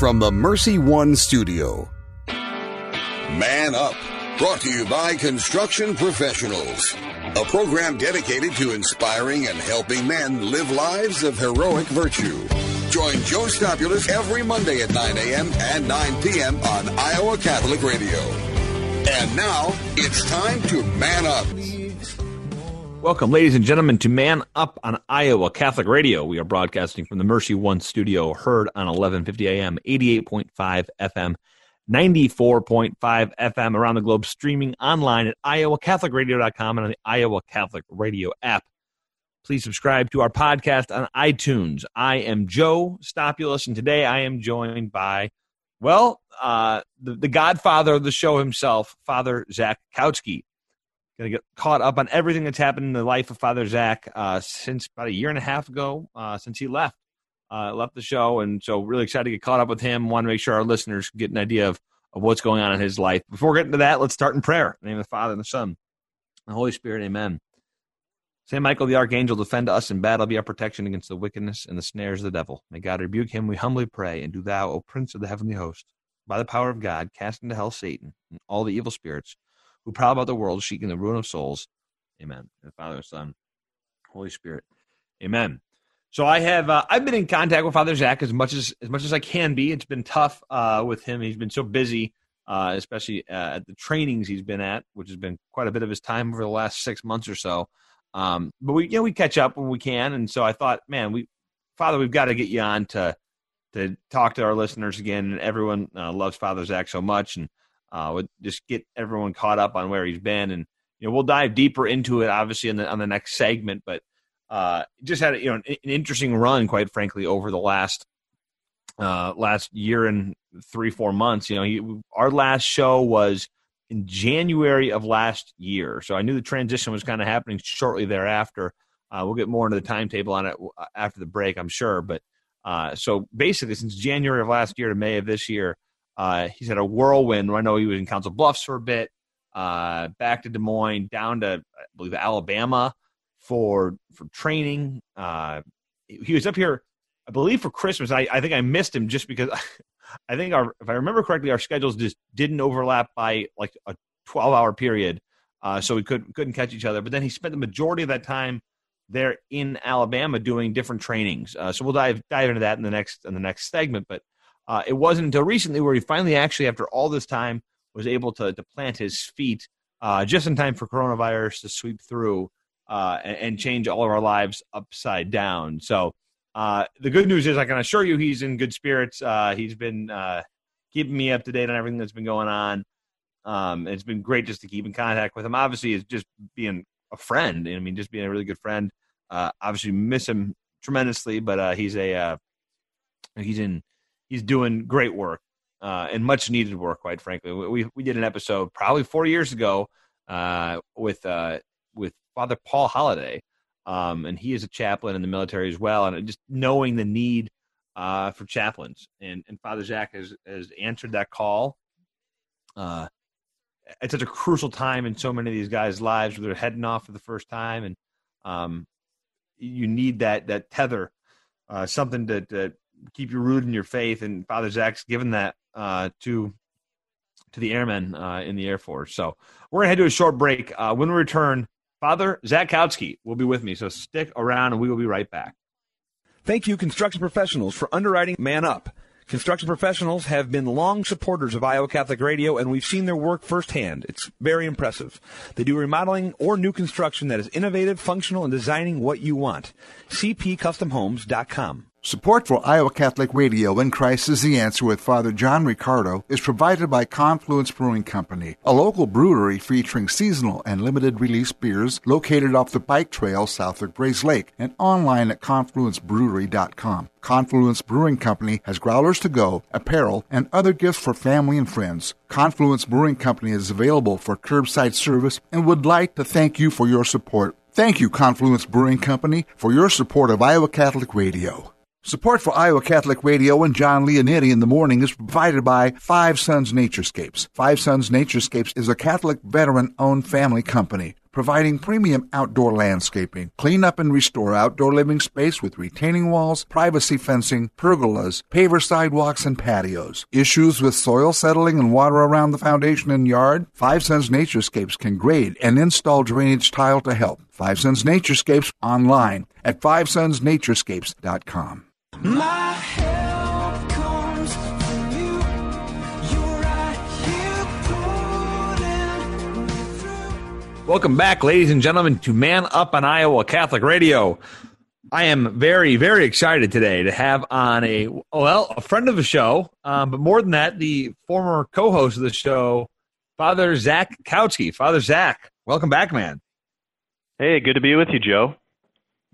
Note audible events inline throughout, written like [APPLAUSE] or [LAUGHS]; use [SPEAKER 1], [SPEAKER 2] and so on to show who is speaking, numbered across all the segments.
[SPEAKER 1] from the Mercy One studio. Man Up, brought to you by Construction Professionals, a program dedicated to inspiring and helping men live lives of heroic virtue. Join Joe Stopulus every Monday at 9 a.m. and 9 p.m. on Iowa Catholic Radio. And now it's time to man up.
[SPEAKER 2] Welcome, ladies and gentlemen, to Man Up on Iowa Catholic Radio. We are broadcasting from the Mercy One studio, heard on 1150 AM, 88.5 FM, 94.5 FM around the globe, streaming online at iowacatholicradio.com and on the Iowa Catholic Radio app. Please subscribe to our podcast on iTunes. I am Joe Stopulus, and today I am joined by, well, uh, the, the godfather of the show himself, Father Zach Kautzky going to get caught up on everything that's happened in the life of Father Zach uh, since about a year and a half ago, uh, since he left uh, left the show, and so really excited to get caught up with him. Want to make sure our listeners get an idea of of what's going on in his life. Before getting to that, let's start in prayer. In the name of the Father and the Son, and the Holy Spirit. Amen. Saint Michael the Archangel, defend us in battle, be our protection against the wickedness and the snares of the devil. May God rebuke him, we humbly pray. And do thou, O Prince of the heavenly host, by the power of God, cast into hell Satan and all the evil spirits who prowl about the world, seeking the ruin of souls. Amen. And Father, Son, Holy Spirit. Amen. So I have uh, I've been in contact with Father Zach as much as as much as I can be. It's been tough uh, with him. He's been so busy, uh, especially uh, at the trainings he's been at, which has been quite a bit of his time over the last six months or so. Um, but we you know we catch up when we can, and so I thought, man, we Father, we've got to get you on to to talk to our listeners again. And everyone uh, loves Father Zach so much, and uh, would just get everyone caught up on where he's been, and you know we'll dive deeper into it obviously in the on the next segment, but uh, just had you know an, an, interesting run, quite frankly, over the last uh, last year and three four months. You know, he, our last show was in January of last year, so I knew the transition was kind of happening shortly thereafter. Uh, we'll get more into the timetable on it after the break, I'm sure, but. Uh, so basically, since January of last year to May of this year, uh, he's had a whirlwind. I know he was in Council Bluffs for a bit, uh, back to Des Moines, down to I believe Alabama for for training. Uh, he was up here, I believe, for Christmas. I, I think I missed him just because [LAUGHS] I think our, if I remember correctly, our schedules just didn't overlap by like a twelve hour period, uh, so we couldn't couldn't catch each other. But then he spent the majority of that time there in Alabama doing different trainings. Uh, so we'll dive dive into that in the next in the next segment, but. Uh, it wasn't until recently where he finally, actually, after all this time, was able to, to plant his feet uh, just in time for coronavirus to sweep through uh, and, and, change all of our lives upside down. So uh, the good news is, I can assure you, he's in good spirits. Uh, he's been uh, keeping me up to date on everything that's been going on. Um, it's been great just to keep in contact with him. Obviously, it's just being a friend. I mean, just being a really good friend. obviously, miss him tremendously, but he's a he's in he's doing great work uh, and much needed work, quite frankly. We we did an episode probably four years ago uh, with uh, with Father Paul Holiday, um, and he is a chaplain in the military as well. And just knowing the need uh, for chaplains, and, and Father Zach has has answered that call. Uh, at such a crucial time in so many of these guys' lives, where they're heading off for the first time, and um, you need that that tether, uh, something to keep you rooted in your faith. And Father Zach's given that uh, to to the airmen uh, in the Air Force. So we're gonna head to a short break. Uh, when we return, Father Zach Kautzky will be with me. So stick around, and we will be right back.
[SPEAKER 3] Thank you, construction professionals, for underwriting Man Up. Construction professionals have been long supporters of Iowa Catholic Radio, and we've seen their work firsthand. It's very impressive. They do remodeling or new construction that is innovative, functional, and designing what you want. CPCustomHomes.com.
[SPEAKER 4] Support for Iowa Catholic Radio and Christ is the Answer with Father John Riccardo is provided by Confluence Brewing Company, a local brewery featuring seasonal and limited release beers located off the bike trail south of Grays Lake and online at confluencebrewery.com. Confluence Brewing Company has growlers to go, apparel, and other gifts for family and friends. Confluence Brewing Company is available for curbside service and would like to thank you for your support. Thank you, Confluence Brewing Company, for your support of Iowa Catholic Radio. Support for Iowa Catholic Radio and John Leonetti in the morning is provided by Five Sons Naturescapes. Five Sons Naturescapes is a Catholic veteran owned family company providing premium outdoor landscaping. Clean up and restore outdoor living space with retaining walls, privacy fencing, pergolas, paver sidewalks, and patios. Issues with soil settling and water around the foundation and yard? Five Sons Naturescapes can grade and install drainage tile to help. Five Sons Naturescapes online at fivesonsnaturescapes.com.
[SPEAKER 5] My help comes from you. You're right here pulling me through.
[SPEAKER 2] Welcome back, ladies and gentlemen, to Man Up on Iowa Catholic Radio. I am very, very excited today to have on a well, a friend of the show, um, but more than that, the former co-host of the show, Father Zach Kautzky. Father Zach, welcome back, man.
[SPEAKER 6] Hey, good to be with you, Joe.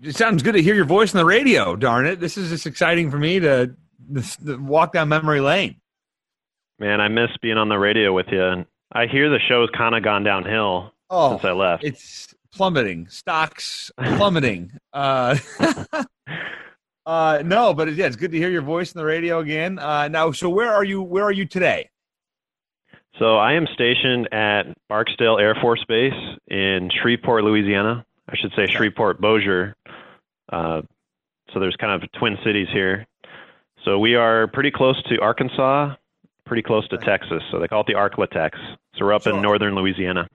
[SPEAKER 2] It sounds good to hear your voice on the radio. Darn it, this is just exciting for me to, this, to walk down memory lane.
[SPEAKER 6] Man, I miss being on the radio with you. And I hear the show's kind of gone downhill
[SPEAKER 2] Oh,
[SPEAKER 6] since I left.
[SPEAKER 2] it's plummeting. Stocks plummeting. uh, [LAUGHS] uh, no, but yeah, it's good to hear your voice on the radio again. Uh, now, so where are you? Where are you today?
[SPEAKER 6] So I am stationed at Barksdale Air Force Base in Shreveport, Louisiana. I should say Shreveport Bossier. Uh, so there's kind of twin cities here. So we are pretty close to Arkansas, pretty close to Texas. So they call it the Arklatex. So we're up
[SPEAKER 2] Sure.
[SPEAKER 6] in northern Louisiana.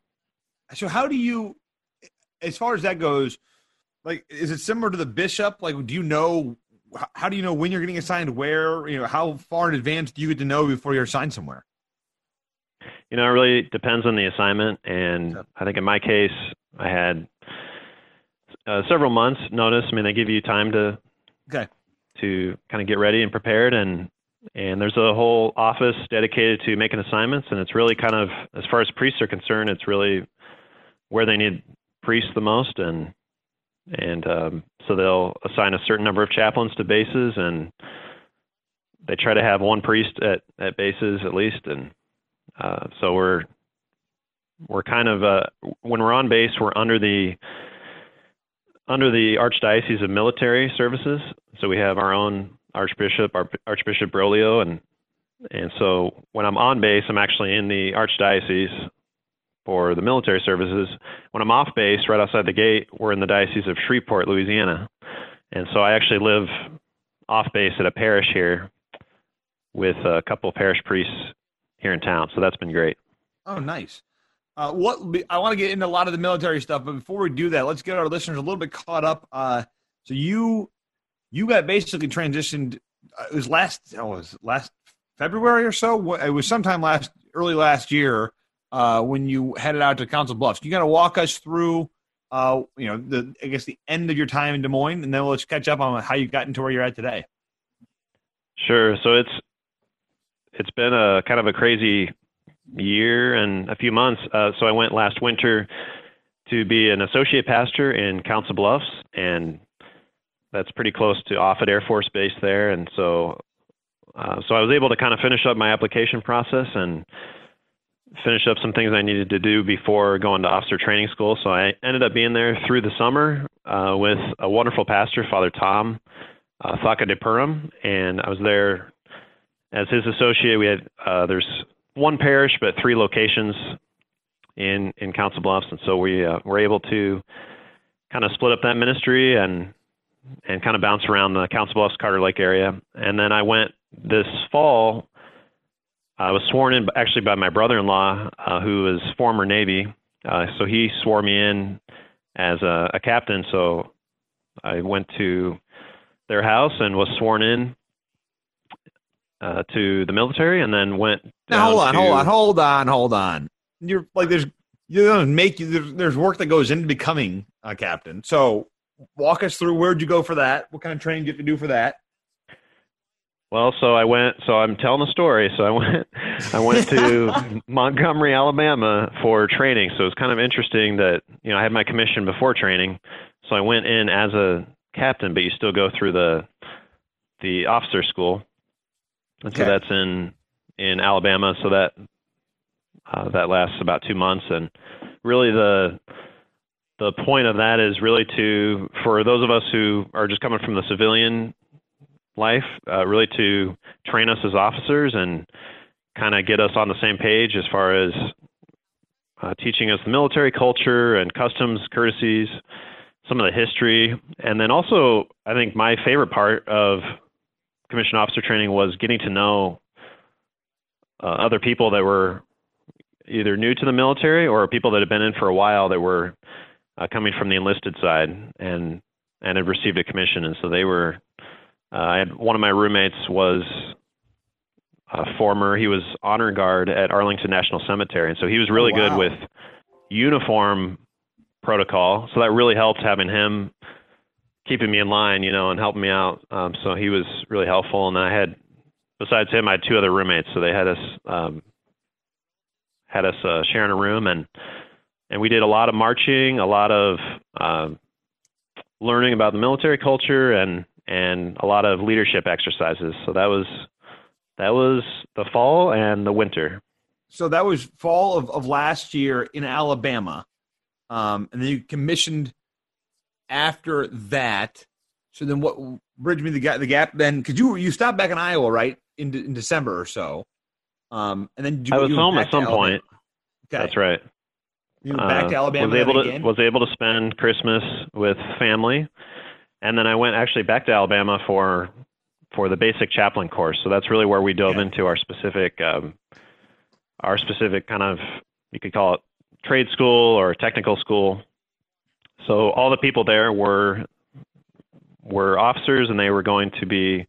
[SPEAKER 2] So how do you, as far as that goes, like, is it similar to the bishop? Like, do you know? How do you know when you're getting assigned where? You know, how far in advance do you get to know before you're assigned somewhere?
[SPEAKER 6] You know, it really depends on the assignment, and I think in my case, I had uh, several months notice. I mean, they give you time to
[SPEAKER 2] Okay.
[SPEAKER 6] to kind of get ready and prepared, and and there's a whole office dedicated to making assignments, and it's really kind of as far as priests are concerned, it's really where they need priests the most, and and um, so they'll assign a certain number of chaplains to bases, and they try to have one priest at at bases at least, and uh, so we're we're kind of uh, when we're on base, we're under the under the Archdiocese of Military Services. So we have our own Archbishop, Arch- Archbishop Broglio, and and so when I'm on base, I'm actually in the Archdiocese for the military services. When I'm off base, right outside the gate, we're in the Diocese of Shreveport, Louisiana, and so I actually live off base at a parish here with a couple of parish priests here in town. So that's been great.
[SPEAKER 2] Oh, nice. Uh, what I want to get into a lot of the military stuff, but before we do that, let's get our listeners a little bit caught up. Uh, so you you got basically transitioned. Uh, it was last oh, was last February or so. It was sometime last early last year uh, when you headed out to Council Bluffs. You got to walk us through. Uh, you know, the I guess the end of your time in Des Moines, and then let's catch up on how you got into where you're at today.
[SPEAKER 6] Sure. So it's it's been a kind of a crazy year and a few months. Uh, so I went last winter to be an associate pastor in Council Bluffs, and that's pretty close to Offutt Air Force Base there. And so, uh, so I was able to kind of finish up my application process and finish up some things I needed to do before going to officer training school. So I ended up being there through the summer uh, with a wonderful pastor, Father Tom uh, Thakadipuram, and I was there as his associate. We had uh, there's one parish, but three locations in in Council Bluffs, and so we uh, were able to kind of split up that ministry and and kind of bounce around the Council Bluffs, Carter Lake area. And then I went this fall. I was sworn in actually by my brother-in-law, uh, who is former Navy. Uh, so he swore me in as a, a captain. So I went to their house and was sworn in uh, to the military, and then went.
[SPEAKER 2] Now hold on,
[SPEAKER 6] to-
[SPEAKER 2] hold on, hold on, hold on. You're like there's you don't make you there's, there's work that goes into becoming a captain. So walk us through where'd you go for that? What kind of training did you have to do for that?
[SPEAKER 6] Well, so I went. So I'm telling the story. So I went. I went to [LAUGHS] Montgomery, Alabama, for training. So it's kind of interesting that you know I had my commission before training. So I went in as a captain, but you still go through the the officer school, and so that's in in Alabama. So that uh, that lasts about two months, and really the the point of that is really to for those of us who are just coming from the civilian life, uh, really to train us as officers and kind of get us on the same page as far as uh, teaching us the military culture and customs, courtesies, some of the history, and then also I think my favorite part of commissioned officer training was getting to know uh, other people that were either new to the military or people that had been in for a while that were uh, coming from the enlisted side and and had received a commission, and so they were. Uh, I had one of my roommates was a former. He was honor guard at Arlington National Cemetery, and so he was really
[SPEAKER 3] Oh, wow.
[SPEAKER 6] good with uniform protocol. So that really helped having him keeping me in line, you know, and helping me out. Um, so he was really helpful. And I had, besides him, I had two other roommates. So they had us um, had us uh, sharing a room, and and we did a lot of marching, a lot of um, learning about the military culture, and and a lot of leadership exercises. So that was that was the fall and the winter.
[SPEAKER 2] So that was fall of, of last year in Alabama. Um, and then you commissioned after that. So then what bridge me the gap, the gap then? Because you you stopped back in Iowa, right? In, de- in December or so. Um, and then you,
[SPEAKER 6] I was
[SPEAKER 2] you
[SPEAKER 6] home at some point.
[SPEAKER 2] Okay.
[SPEAKER 6] That's right.
[SPEAKER 2] You went back to
[SPEAKER 6] Uh,
[SPEAKER 2] Alabama
[SPEAKER 6] Was able to
[SPEAKER 2] again?
[SPEAKER 6] was able to spend Christmas with family, and then I went actually back to Alabama for for the basic chaplain course. So that's really where we dove
[SPEAKER 2] Okay.
[SPEAKER 6] into our specific um, our specific kind of you could call it trade school or technical school. So all the people there were were officers and they were going to be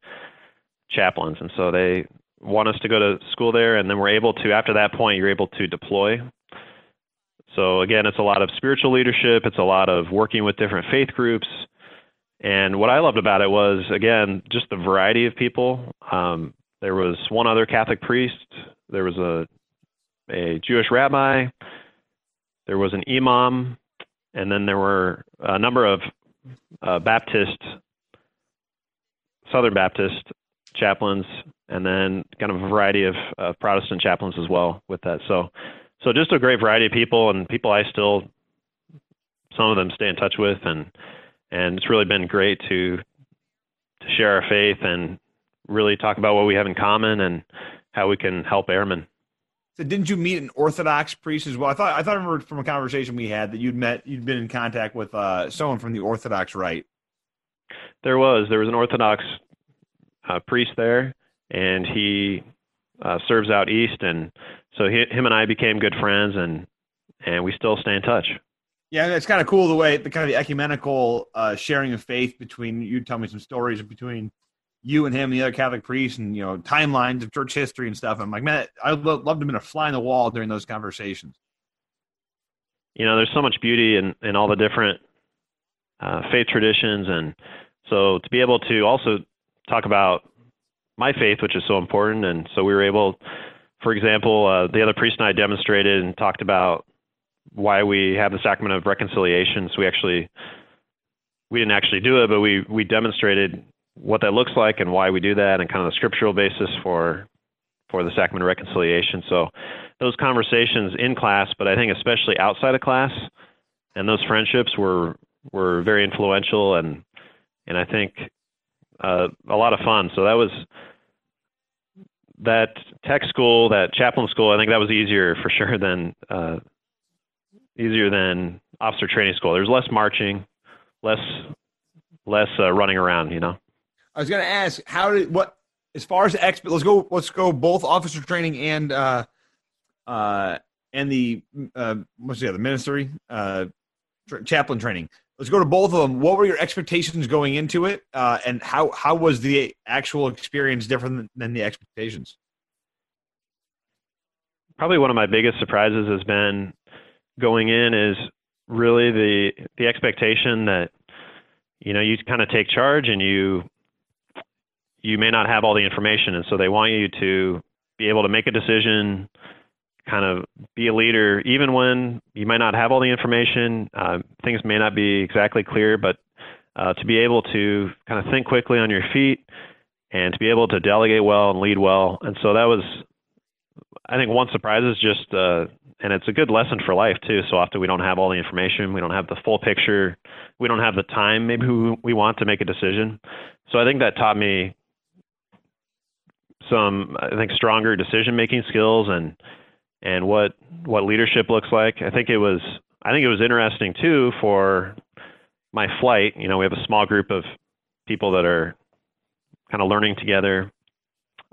[SPEAKER 6] chaplains, and so they want us to go to school there, and then we're able to after that point you're able to deploy. So again, it's a lot of spiritual leadership. It's a lot of working with different faith groups. And what I loved about it was again just the variety of people. Um, there was one other Catholic priest. There was a a Jewish rabbi. There was an imam, and then there were a number of uh, Baptist, Southern Baptist chaplains, and then kind of a variety of uh, Protestant chaplains as well with that. So, so just a great variety of people and people I still, some of them stay in touch with, and and it's really been great to to share our faith and really talk about what we have in common and how we can help airmen.
[SPEAKER 2] So didn't you meet an Orthodox priest as well? I thought I thought I remember from a conversation we had that you'd met you'd been in contact with uh, someone from the Orthodox rite.
[SPEAKER 6] There was there was an Orthodox uh, priest there, and he uh, serves out east, and so he, him and I became good friends, and and we still stay in touch.
[SPEAKER 2] Yeah, it's kind of cool the way the kind of the ecumenical uh, sharing of faith between you tell me some stories between you and him, and the other Catholic priests, and you know timelines of church history and stuff. I'm like, man, I'd lo- love to have been a fly on the wall during those conversations.
[SPEAKER 6] you know, there's so much beauty in, in all the different uh, faith traditions. And so to be able to also talk about my faith, which is so important. And so we were able, for example, uh, the other priest and I demonstrated and talked about why we have the sacrament of reconciliation. So we actually, we didn't actually do it, but we, we demonstrated what that looks like and why we do that and kind of the scriptural basis for, for the sacrament of reconciliation. So those conversations in class, but I think especially outside of class, and those friendships were were very influential and and I think uh, a lot of fun. So that was that tech school, that chaplain school. I think that was easier for sure than uh, easier than officer training school. There's less marching, less less uh, running around. You know.
[SPEAKER 2] I was going to ask how did what as far as exp let's go let's go both officer training and uh uh and the uh what's the other ministry uh tra- chaplain training. Let's go to both of them. What were your expectations going into it, uh, and how how was the actual experience different than, than the expectations?
[SPEAKER 6] probably one of my biggest surprises has been going in is really the the expectation that you know you kind of take charge and you you may not have all the information and so they want you to be able to make a decision kind of be a leader even when you might not have all the information uh, things may not be exactly clear but uh, to be able to kind of think quickly on your feet and to be able to delegate well and lead well and so that was I think one surprise is just, uh, and it's a good lesson for life too. So often we don't have all the information, we don't have the full picture, we don't have the time maybe we, we want to make a decision. So I think that taught me some, I think, stronger decision making skills and and what what leadership looks like. I think it was I think it was interesting too for my flight. You know, we have a small group of people that are kind of learning together.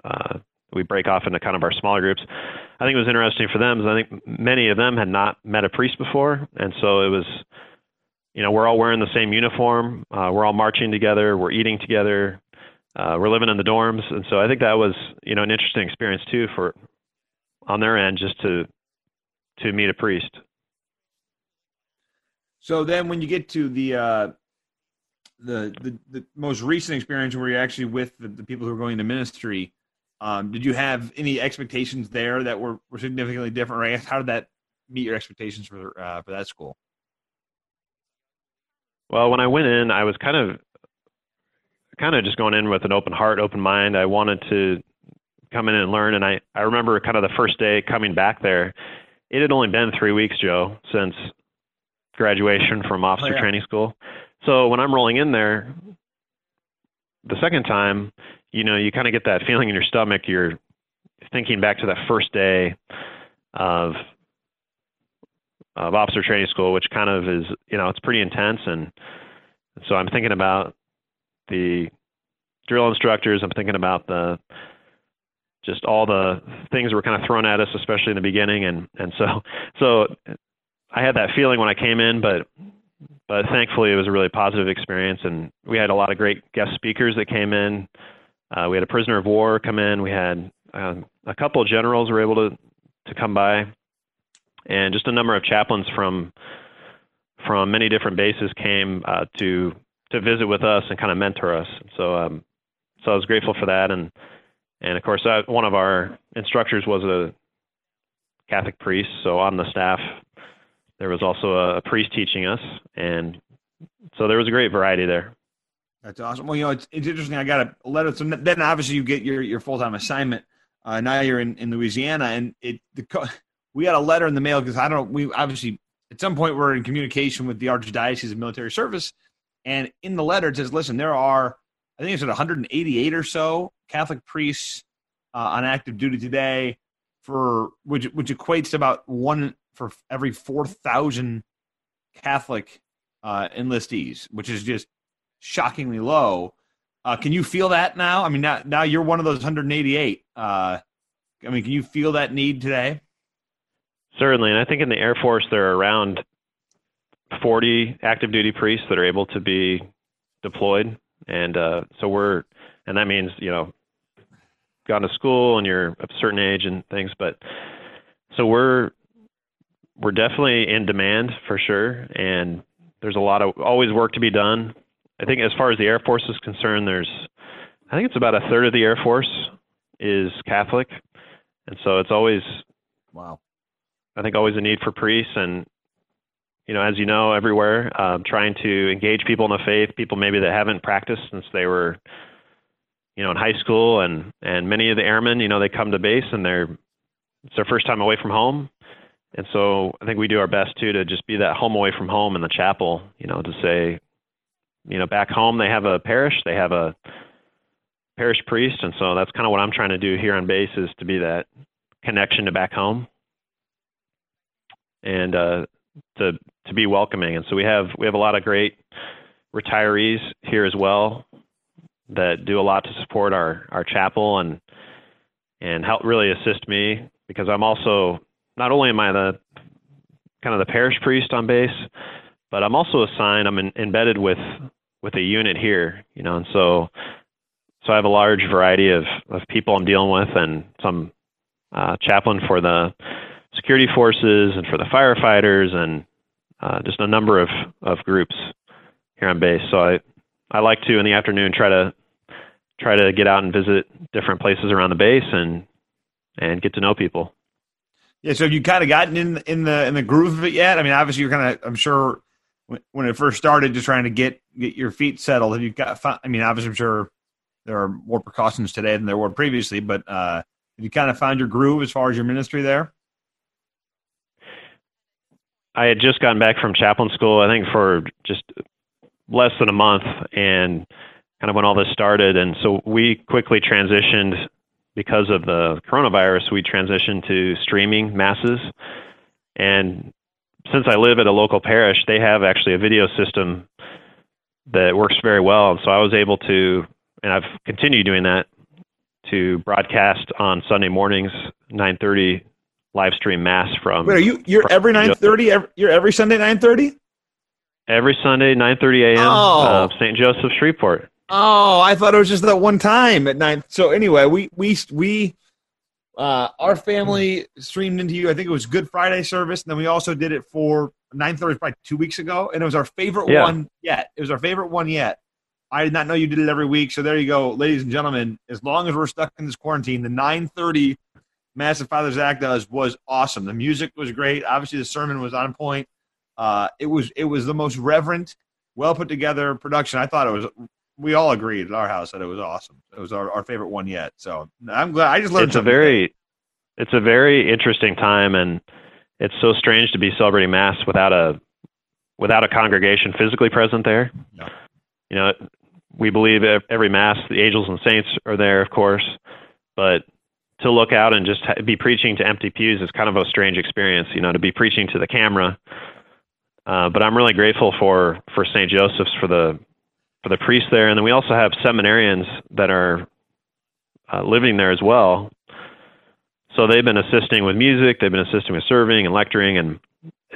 [SPEAKER 6] Uh, we break off into kind of our smaller groups. I think it was interesting for them because I think many of them had not met a priest before, and so it was, you know, we're all wearing the same uniform, uh, we're all marching together, we're eating together, uh, we're living in the dorms, and so I think that was, you know, an interesting experience too for on their end just to to meet a priest.
[SPEAKER 2] So then, when you get to the uh, the, the the most recent experience where you're actually with the, the people who are going into ministry, um, did you have any expectations there that were, were significantly different? Guess how did that meet your expectations for uh, for that school?
[SPEAKER 6] Well, when I went in, I was kind of kind of just going in with an open heart, open mind. I wanted to come in and learn, and I I remember kind of the first day coming back there. It had only been three weeks, Joe, since graduation from oh, officer
[SPEAKER 2] Oh, yeah.
[SPEAKER 6] training school. So when I'm rolling in there, the second time, you know, you kind of get that feeling in your stomach. You're thinking back to that first day of of officer training school, which kind of is, you know, it's pretty intense. And so I'm thinking about the drill instructors. I'm thinking about the just all the things were kind of thrown at us, especially in the beginning. And and so [LAUGHS] so I had that feeling when I came in, but but thankfully it was a really positive experience, and we had a lot of great guest speakers that came in. Uh, we had a prisoner of war come in. We had um, a couple of generals were able to to come by, and just a number of chaplains from from many different bases came uh, to to visit with us and kind of mentor us. So um, so I was grateful for that, and and of course uh, one of our instructors was a Catholic priest, so on the staff there was also a, a priest teaching us, and so there was a great variety there.
[SPEAKER 2] That's awesome. Well, you know, it's, it's interesting. I got a letter. So then, obviously, you get your, your full time assignment. Uh, now you're in, in Louisiana, and it the, we got a letter in the mail because I don't. We obviously at some point we're in communication with the Archdiocese of Military Service, and in the letter it says, "Listen, there are I think it's at 188 or so Catholic priests uh, on active duty today, for which which equates to about one for every 4,000 Catholic uh, enlistees, which is just shockingly low. Uh, can you feel that now? I mean, now, now you're one of those 188. Uh, I mean, can you feel that need today?
[SPEAKER 6] Certainly, and I think in the Air Force there are around 40 active duty priests that are able to be deployed, and uh, so we're, and that means you know, gone to school and you're of a certain age and things, but so we're we're definitely in demand for sure, and there's a lot of always work to be done. I think as far as the Air Force is concerned, there's I think it's about a third of the Air Force is Catholic, and so it's always
[SPEAKER 2] Wow.
[SPEAKER 6] I think always a need for priests and you know, as you know, everywhere, um, trying to engage people in the faith, people maybe that haven't practiced since they were, you know, in high school, and and many of the airmen, you know, they come to base and they're it's their first time away from home, and so I think we do our best too to just be that home away from home in the chapel, you know, to say, you know, back home they have a parish, they have a parish priest, and so that's kind of what I'm trying to do here on base is to be that connection to back home. And uh, to to be welcoming. And so we have we have a lot of great retirees here as well that do a lot to support our our chapel and and help really assist me because I'm also not only am I the kind of the parish priest on base, but I'm also assigned I'm in, embedded with with a unit here, you know, and so so I have a large variety of of people I'm dealing with and some uh, chaplain for the security forces and for the firefighters and uh, just a number of, of groups here on base. So I, I like to in the afternoon try to try to get out and visit different places around the base and and get to know people.
[SPEAKER 2] Yeah. So have you kind of gotten in in the in the groove of it yet? I mean, obviously you're kind of. I'm sure when, it first started, just trying to get get your feet settled. Have you got? I mean, obviously I'm sure there are more precautions today than there were previously, but uh, have you kind of found your groove as far as your ministry there?
[SPEAKER 6] I had just gotten back from chaplain school, I think for just less than a month and kind of when all this started and so we quickly transitioned because of the coronavirus, we transitioned to streaming masses. And since I live at a local parish, they have actually a video system that works very well. And so I was able to, and I've continued doing that, to broadcast on Sunday mornings, 9:30 live stream mass from.
[SPEAKER 2] Wait, are you you're
[SPEAKER 6] from-
[SPEAKER 2] every nine thirty? You're every Sunday nine thirty?
[SPEAKER 6] every Sunday, 9:30 a.m.
[SPEAKER 2] Oh.
[SPEAKER 6] Uh, St. Joseph Shreveport.
[SPEAKER 2] Oh, I thought it was just that one time at nine. So anyway, we we we uh, our family streamed into you. I think it was Good Friday service, and then we also did it for nine thirty, probably two weeks ago, and it was our favorite
[SPEAKER 6] Yeah.
[SPEAKER 2] one yet. It was our favorite one yet. I did not know you did it every week, so there you go, ladies and gentlemen. As long as we're stuck in this quarantine, the nine thirty Massive Father Zach does was awesome. The music was great. Obviously, the sermon was on point. Uh, it was it was the most reverent, well put together production. I thought it was. We all agreed at our house that it was awesome. It was our, our favorite one yet. So I'm glad. I just learned
[SPEAKER 6] It's a very, it's a very interesting time, and it's so strange to be celebrating mass without a, without a congregation physically present there. You know, we believe every mass, the angels and saints are there, of course, but to look out and just be preaching to empty pews is kind of a strange experience. You know, to be preaching to the camera. Uh, but I'm really grateful for for St. Joseph's for the for the priests there, and then we also have seminarians that are uh, living there as well. So they've been assisting with music, they've been assisting with serving and lecturing, and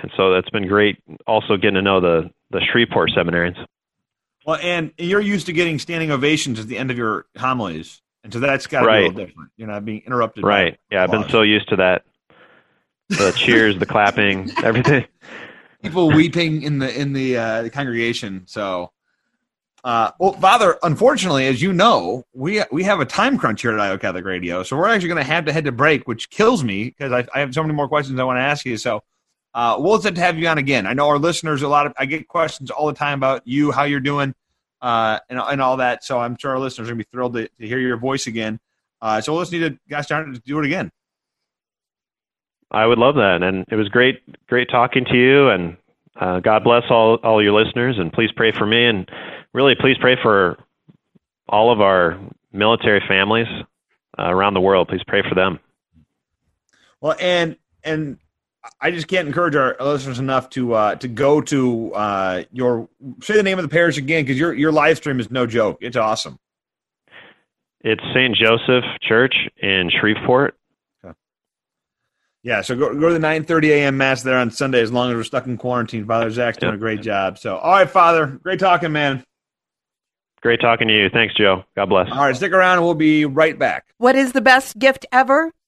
[SPEAKER 6] and so that's been great. Also getting to know the the Shreveport seminarians.
[SPEAKER 2] Well, and you're used to getting standing ovations at the end of your homilies, and so that's got to be a little different. You're not being interrupted.
[SPEAKER 6] Right? Yeah, I've been so used to that. The cheers, the clapping, [LAUGHS] everything.
[SPEAKER 2] people weeping in the in the, uh, the congregation. So, uh, well, Father, unfortunately, as you know, we we have a time crunch here at Iowa Catholic Radio, so we're actually going to have to head to break, which kills me because I, I have so many more questions I want to ask you. So, uh, we'll have to have you on again. I know our listeners a lot of I get questions all the time about you, how you're doing, uh, and and all that. So I'm sure our listeners are going to be thrilled to, to hear your voice again. Uh, so we'll just need to, gosh darn it, to do it again.
[SPEAKER 6] I would love that, and it was great, great talking to you. And uh, God bless all all your listeners, and please pray for me, and really, please pray for all of our military families uh, around the world. Please pray for them.
[SPEAKER 2] Well, and and I just can't encourage our listeners enough to uh, to go to uh, your say the name of the parish again because your your live stream is no joke. It's awesome.
[SPEAKER 6] It's St. Joseph Church in Shreveport.
[SPEAKER 2] Yeah, so go go to the nine thirty a.m. mass there on Sunday. As long as we're stuck in quarantine, Father Zach's doing
[SPEAKER 6] Yep.
[SPEAKER 2] a great job. So, all right, Father, great talking, man.
[SPEAKER 6] Great talking to you. Thanks, Joe. God bless.
[SPEAKER 2] All right, stick around, and we'll be right back.
[SPEAKER 7] What is the best gift ever?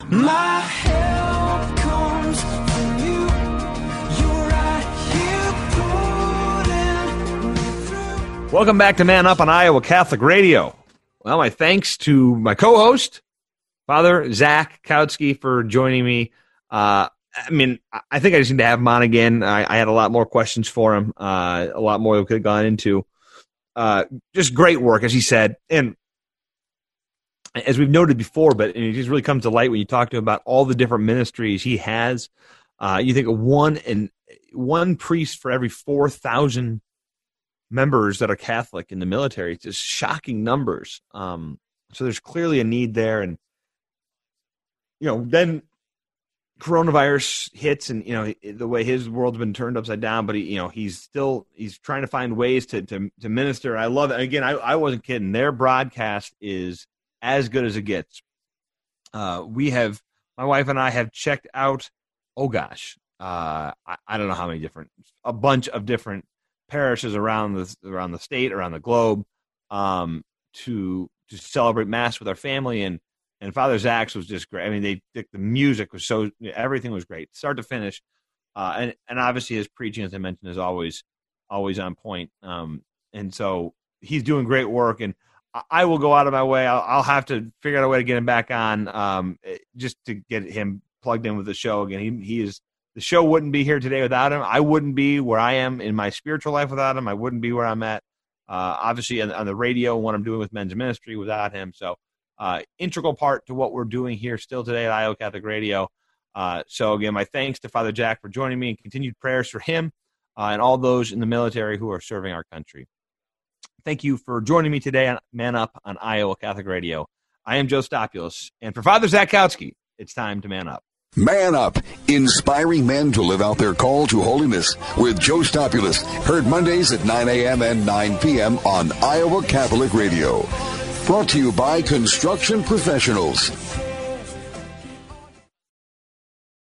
[SPEAKER 5] My help comes from you. You're right here.
[SPEAKER 2] Welcome back to Man Up on Iowa Catholic Radio. Well, my thanks to my co-host, Father Zach Kautzky, for joining me. Uh, I mean, I- I think I just need to have him on again. I, I had a lot more questions for him, uh, a lot more we could have gone into. Uh, just great work, as he said, and as we've noted before, but it just really comes to light when you talk to him about all the different ministries he has. Uh, you think of one and one priest for every four thousand members that are Catholic in the military. It's just shocking numbers. Um, so there's clearly a need there, and you know, then coronavirus hits, and you know the way his world's been turned upside down. But he, you know, he's still he's trying to find ways to to, to minister. I love it. Again, I, I wasn't kidding. Their broadcast is as good as it gets. Uh, we have my wife and I have checked out. Oh gosh, uh, I, I don't know how many different, a bunch of different parishes around the around the state, around the globe, um, to to celebrate mass with our family and and Father Zach's was just great. I mean, they the, music was so everything was great, start to finish, uh, and and obviously his preaching, as I mentioned, is always always on point. Um, and so he's doing great work, and I- will go out of my way. I'll, I'll have to figure out a way to get him back on, um, eh, just to get him plugged in with the show again. He he is the show wouldn't be here today without him. I wouldn't be where I am in my spiritual life without him. I wouldn't be where I'm at. Uh, obviously on, on the radio, and what I'm doing with men's ministry without him. So uh, integral part to what we're doing here still today at Iowa Catholic Radio. Uh, so again, my thanks to Father Jack for joining me and continued prayers for him uh, and all those in the military who are serving our country. Thank you for joining me today on Man Up on Iowa Catholic Radio. I am Joe Stopulus, and for Father Zach Zakowski, it's time to man up.
[SPEAKER 1] Man Up, inspiring men to live out their call to holiness with Joe Stopulus. Heard Mondays at 9 a.m. and 9 p.m. on Iowa Catholic Radio. Brought to you by Construction Professionals.